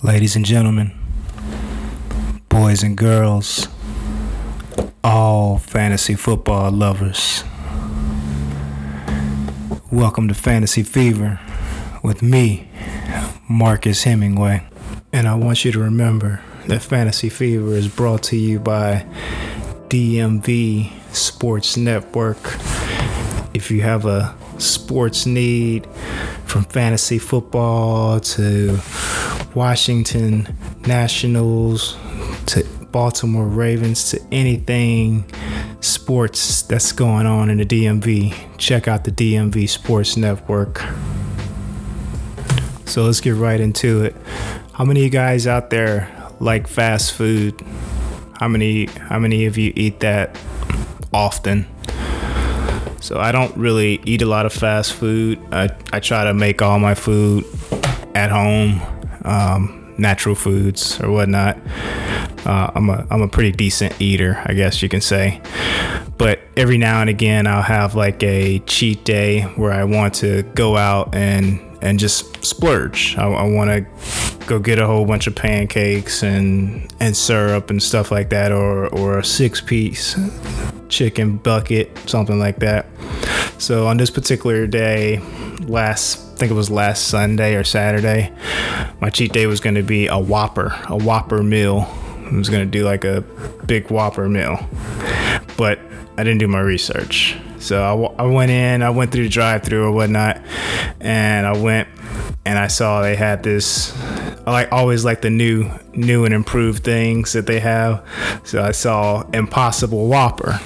Ladies and gentlemen, boys and girls, all fantasy football lovers, welcome to Fantasy Fever with me, Marcus Hemingway. And I want you to remember that Fantasy Fever is brought to you by DMV Sports Network. If you have a sports need from fantasy football to Washington Nationals to Baltimore Ravens to anything sports that's going on in the DMV, check out the DMV Sports Network. So let's get right into it. How many of you guys out there like fast food? How many how many of you eat that often? So I don't really eat a lot of fast food. I, I try to make all my food at home, um, natural foods or whatnot. Uh, I'm a I'm a pretty decent eater, I guess you can say. But every now and again, I'll have like a cheat day where I want to go out and and just splurge. I, I want to go get a whole bunch of pancakes and and syrup and stuff like that, or or a six piece chicken bucket, something like that. So on this particular day, last think it was last Sunday or Saturday, my cheat day was going to be a Whopper, a Whopper meal. I was going to do like a big Whopper meal, but I didn't do my research. So I, I went in, I went through the drive-through or whatnot, and I went and I saw they had this. I like always like the new, new and improved things that they have. So I saw Impossible Whopper.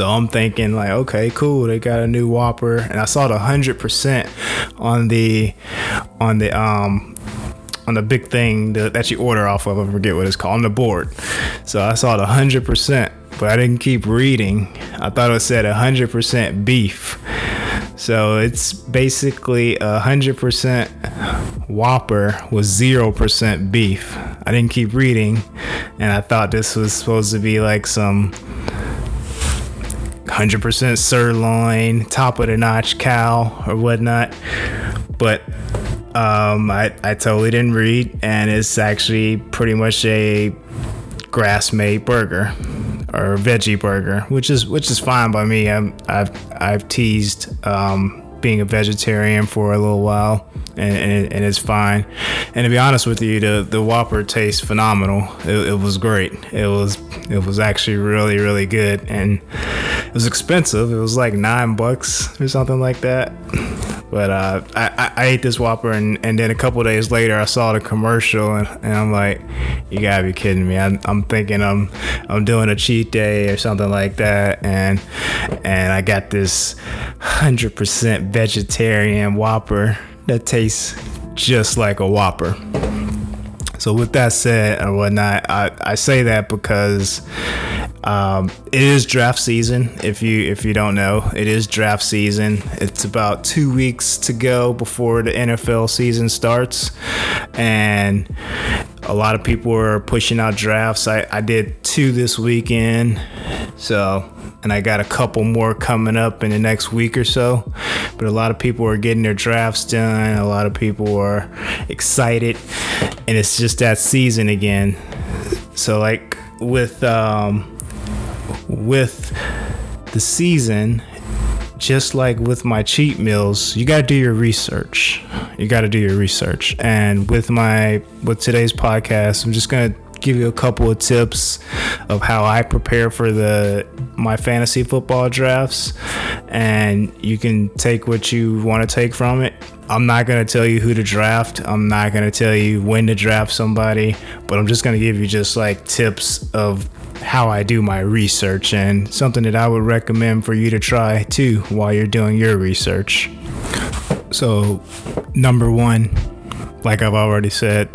So I'm thinking like, okay, cool. They got a new Whopper, and I saw the hundred percent on the on the um on the big thing that, you order off of. I forget what it's called on the board. So I saw the hundred percent, but I didn't keep reading. I thought it said hundred percent beef. So it's basically a hundred percent Whopper with zero percent beef. I didn't keep reading, and I thought this was supposed to be like some 100% sirloin, top of the notch cow or whatnot. But um, I, I totally didn't read, and it's actually pretty much a grass made burger or veggie burger, which is which is fine by me. I'm, I've I've teased um, being a vegetarian for a little while, and, and, and, it's fine. And to be honest with you, the the Whopper tastes phenomenal. It, it, was great. It was it was actually really really good, and it was expensive. It was like nine bucks or something like that. But uh, I, I ate this Whopper, and, and then a couple days later, I saw the commercial, and, and I'm like, you gotta be kidding me! I'm, I'm thinking I'm I'm doing a cheat day or something like that, and and I got this hundred percent vegetarian Whopper that tastes just like a Whopper. So with that said or whatnot, I, I say that because um, it is draft season. If you if you don't know, it is draft season. It's about two weeks to go before the NFL season starts, and a lot of people are pushing out drafts. I, I did two this weekend, so and I got a couple more coming up in the next week or so. But a lot of people are getting their drafts done. A lot of people are excited, and it's just that season again. So like with um, with the season, just like with my cheat meals, you got to do your research. You got to do your research. And with my with today's podcast, I'm just going to give you a couple of tips of how I prepare for the my fantasy football drafts and you can take what you want to take from it. I'm not going to tell you who to draft. I'm not going to tell you when to draft somebody, but I'm just going to give you just like tips of how I do my research and something that I would recommend for you to try too while you're doing your research. So, number one, like I've already said,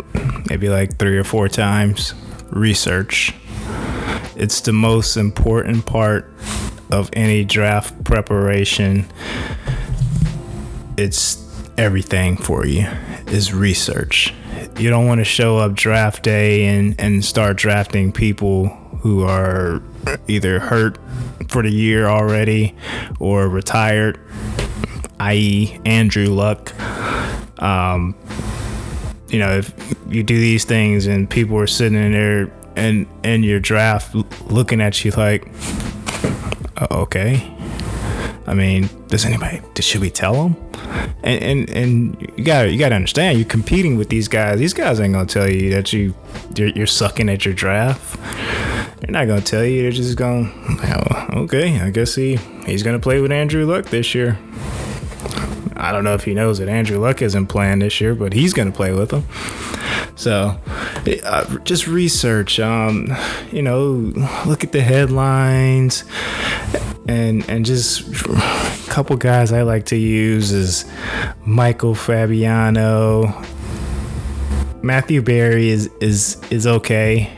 maybe like three or four times, research. It's the most important part of any draft preparation. It's everything for you is research. You don't want to show up draft day and, and start drafting people who are either hurt for the year already or retired, i.e., Andrew Luck. Um, you know, if you do these things and people are sitting in there and in your draft looking at you like, oh, okay. I mean, does anybody? Should we tell them? And and and you got you got to understand, you're competing with these guys. These guys ain't gonna tell you that you you're, you're sucking at your draft. They're not gonna tell you. They're just going, oh, okay, I guess he he's gonna play with Andrew Luck this year. I don't know if he knows that Andrew Luck isn't playing this year, but he's gonna play with him. So, uh, just research. Um, you know, look at the headlines, and and just a couple guys I like to use is Michael Fabiano. Matthew Berry is is is okay.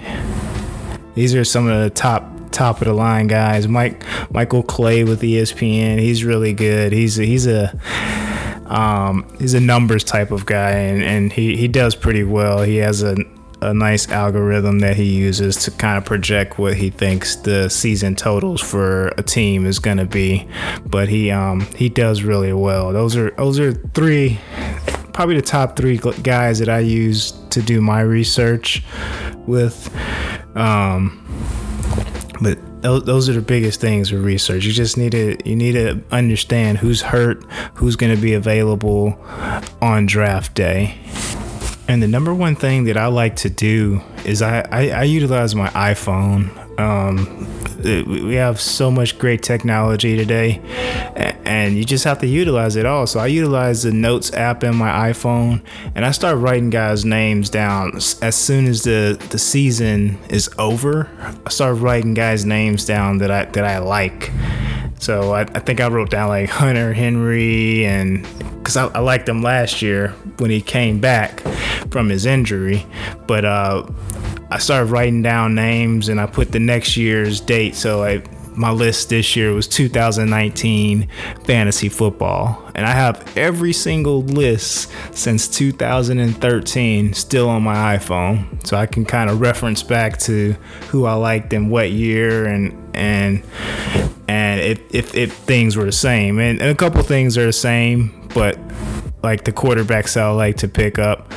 These are some of the top top of the line guys. Mike Michael Clay with ESPN. He's really good. He's he's a um, he's a numbers type of guy, and, and he, he does pretty well. He has a, a nice algorithm that he uses to kind of project what he thinks the season totals for a team is going to be. But he um, he does really well. Those are those are three, probably the top three guys that I use to do my research with. Um, but those are the biggest things with research. You just need to you need to understand who's hurt, who's going to be available on draft day. And the number one thing that I like to do is I, I, I utilize my iPhone. Um, we have so much great technology today and you just have to utilize it all. So i utilize the notes app in my iphone and i start writing guys names down. As soon as the the season is over i start writing guys names down that i that i like. So I, I think I wrote down like Hunter Henry and because I, I liked him last year when he came back from his injury, but uh, I started writing down names and I put the next year's date. So I my list this year was 2019 fantasy football. And I have every single list since 2013 still on my iPhone. So I can kind of reference back to who I liked in what year and and and if if, if things were the same. And, and a couple things are the same, but like the quarterbacks I like to pick up,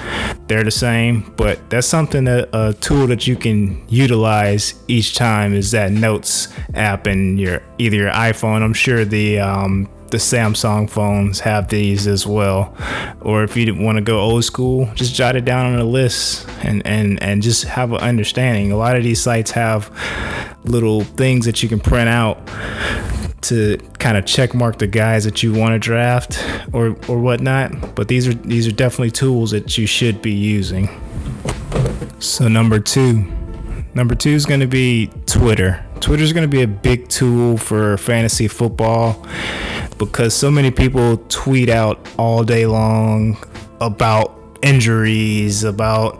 they're the same. But that's something that a tool that you can utilize each time is that Notes app in your either your iPhone. I'm sure the um, the Samsung phones have these as well. Or if you want to go old school, just jot it down on a list and, and, and just have an understanding. A lot of these sites have little things that you can print out to kind of check mark the guys that you want to draft or or whatnot. But these are these are definitely tools that you should be using. So number two, number two is going to be Twitter. Twitter is going to be a big tool for fantasy football because so many people tweet out all day long about injuries, about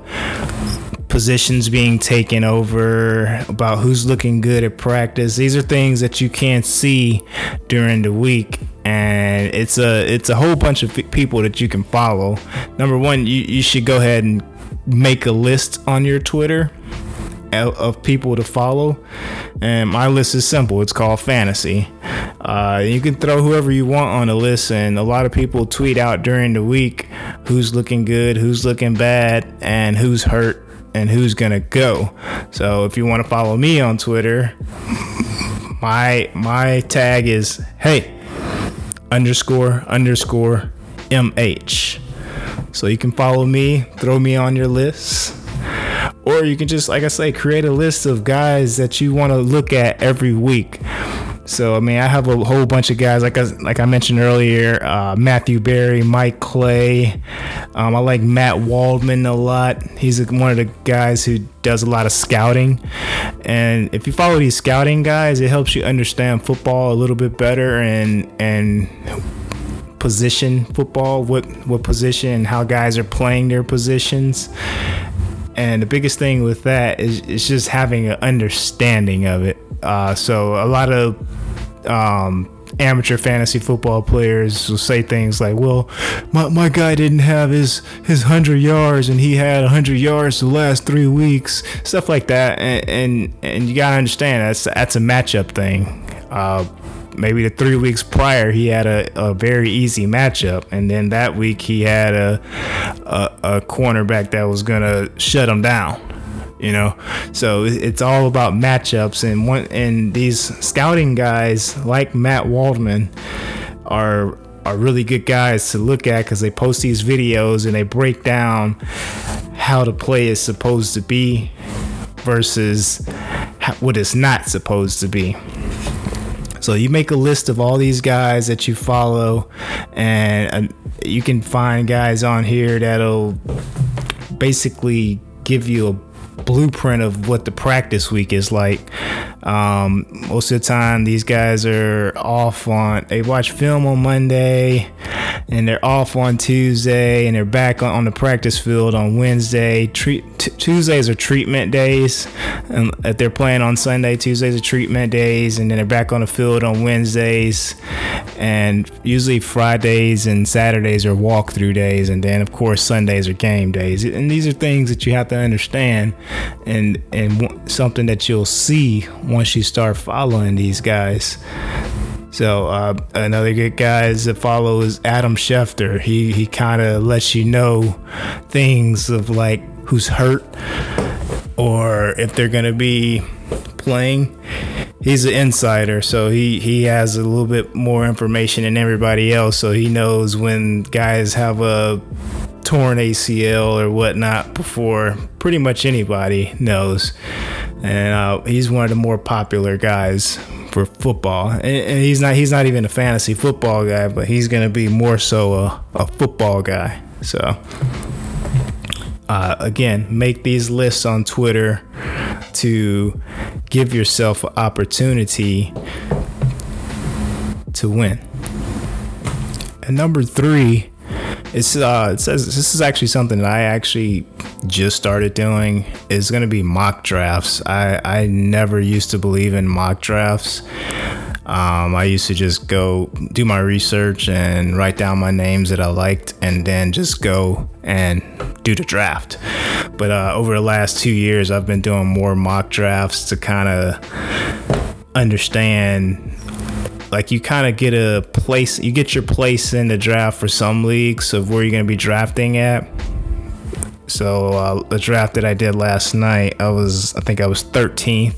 positions being taken over, about who's looking good at practice. These are things that you can't see during the week and it's a it's a whole bunch of people that you can follow. Number 1, you, you should go ahead and make a list on your Twitter of people to follow. And my list is simple. It's called fantasy. Uh, you can throw whoever you want on the list, and a lot of people tweet out during the week who's looking good, who's looking bad, and who's hurt and who's gonna go. So if you want to follow me on Twitter, my my tag is hey underscore underscore mh. So you can follow me, throw me on your list. Or you can just, like I say, create a list of guys that you want to look at every week. So I mean, I have a whole bunch of guys like I, like I mentioned earlier, uh, Matthew Berry, Mike Clay. Um, I like Matt Waldman a lot. He's one of the guys who does a lot of scouting, and if you follow these scouting guys, it helps you understand football a little bit better and and position football, what what position how guys are playing their positions. And the biggest thing with that is, is just having an understanding of it. Uh, so a lot of um, amateur fantasy football players will say things like, "Well, my, my guy didn't have his his hundred yards, and he had hundred yards the last three weeks." Stuff like that, and and, and you gotta understand that's that's a matchup thing. Uh, maybe the three weeks prior he had a, a very easy matchup, and then that week he had a a, a cornerback that was gonna shut him down. You know, so it's all about matchups, and one and these scouting guys like Matt Waldman are are really good guys to look at because they post these videos and they break down how the play is supposed to be versus what it's not supposed to be. So you make a list of all these guys that you follow, and you can find guys on here that'll basically give you a blueprint of what the practice week is like. Um, most of the time, these guys are off on, they watch film on Monday and they're off on Tuesday and they're back on, the practice field on Wednesday. T- Tuesdays are treatment days. And if they're playing on Sunday, Tuesdays are treatment days, and then they're back on the field on Wednesdays. And usually Fridays and Saturdays are walkthrough days, and then of course Sundays are game days. And these are things that you have to understand, and and something that you'll see once you start following these guys. So uh, another good guy to follow is Adam Schefter. He he kind of lets you know things of like who's hurt or if they're gonna be playing. He's an insider, so he he has a little bit more information than everybody else. So he knows when guys have a torn ACL or whatnot before pretty much anybody knows. And uh, he's one of the more popular guys for football. And, and, he's not he's not even a fantasy football guy, but he's gonna be more so a, a football guy. So uh, again, make these lists on Twitter to give yourself an opportunity to win. And number three, it's uh, it says this is actually something that I actually just started doing. Going to be mock drafts. I I never used to believe in mock drafts. Um, I used to just go do my research and write down my names that I liked, and then just go and do the draft. But uh, over the last two years, I've been doing more mock drafts to kind of understand like you kind of get a place you get your place in the draft for some leagues of where you're going to be drafting at. So uh, the draft that i did last night i was i think i was 13th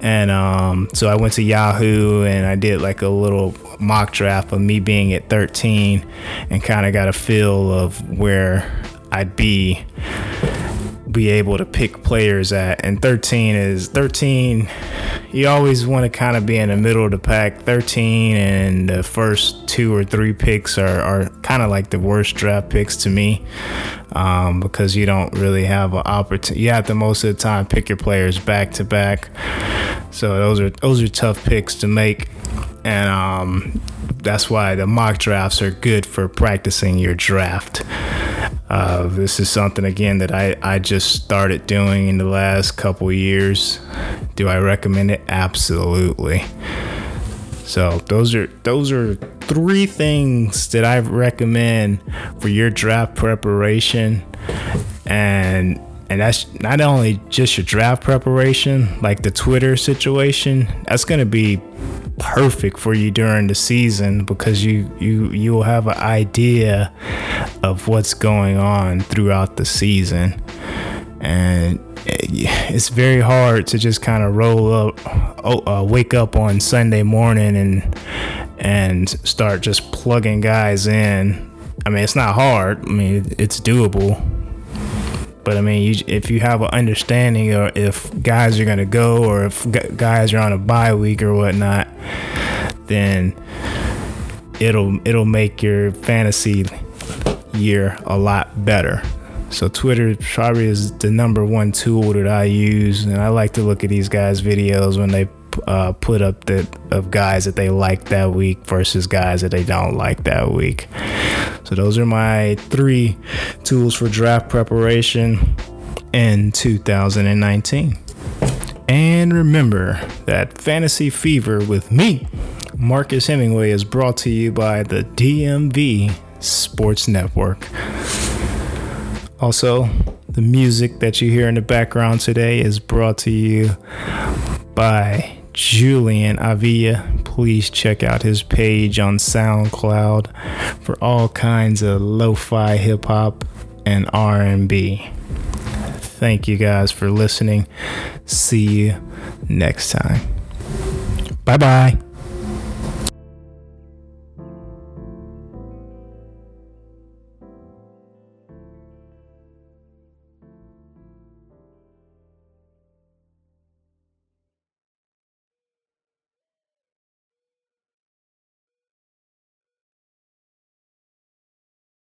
and um, so i went to yahoo and i did like a little mock draft of me being at 13 and kind of got a feel of where i'd be be able to pick players at. And 13 is 13. You always want to kind of be in the middle of the pack. 13 and the first two or three picks are, are kind of like the worst draft picks to me um, because you don't really have an opportunity. You have to most of the time pick your players back to back. So those are those are tough picks to make, and um, that's why the mock drafts are good for practicing your draft. Uh, this is something again that I, I just started doing in the last couple years. Do I recommend it? Absolutely. So those are those are three things that I recommend for your draft preparation, and and that's not only just your draft preparation, like the Twitter situation. That's gonna be perfect for you during the season because you you you will have an idea of what's going on throughout the season. And it's very hard to just kind of roll up uh, wake up on Sunday morning and and start just plugging guys in. I mean it's not hard. I mean it's doable but I mean, you, if you have an understanding or if guys are gonna go or if guys are on a bye week or whatnot, then it'll it'll make your fantasy year a lot better. So Twitter probably is the number one tool that I use, and I like to look at these guys' videos when they uh, put up the of guys that they like that week versus guys that they don't like that week. So those are my three tools for draft preparation in 2019. And remember that Fantasy Fever with me, Marcus Hemingway, is brought to you by the DMV Sports Network. Also, the music that you hear in the background today is brought to you by Julian Avila please check out his page on SoundCloud for all kinds of lo-fi hip hop and R&B. Thank you guys for listening. See you next time. Bye bye.